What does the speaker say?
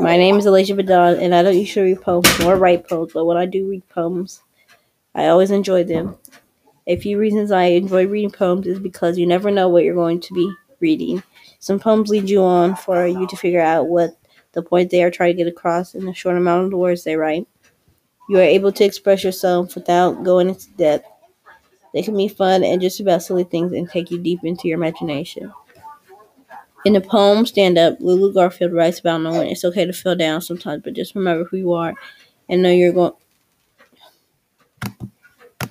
My name is Alicia Badon, and I don't usually read poems nor write poems, but when I do read poems, I always enjoy them. A few reasons I enjoy reading poems is because you never know what you're going to be reading. Some poems lead you on for you to figure out what the point they are trying to get across in the short amount of words they write. You are able to express yourself without going into depth. They can be fun and just about silly things and take you deep into your imagination. In the poem Stand Up, Lulu Garfield writes about knowing it's okay to feel down sometimes, but just remember who you are and know you're going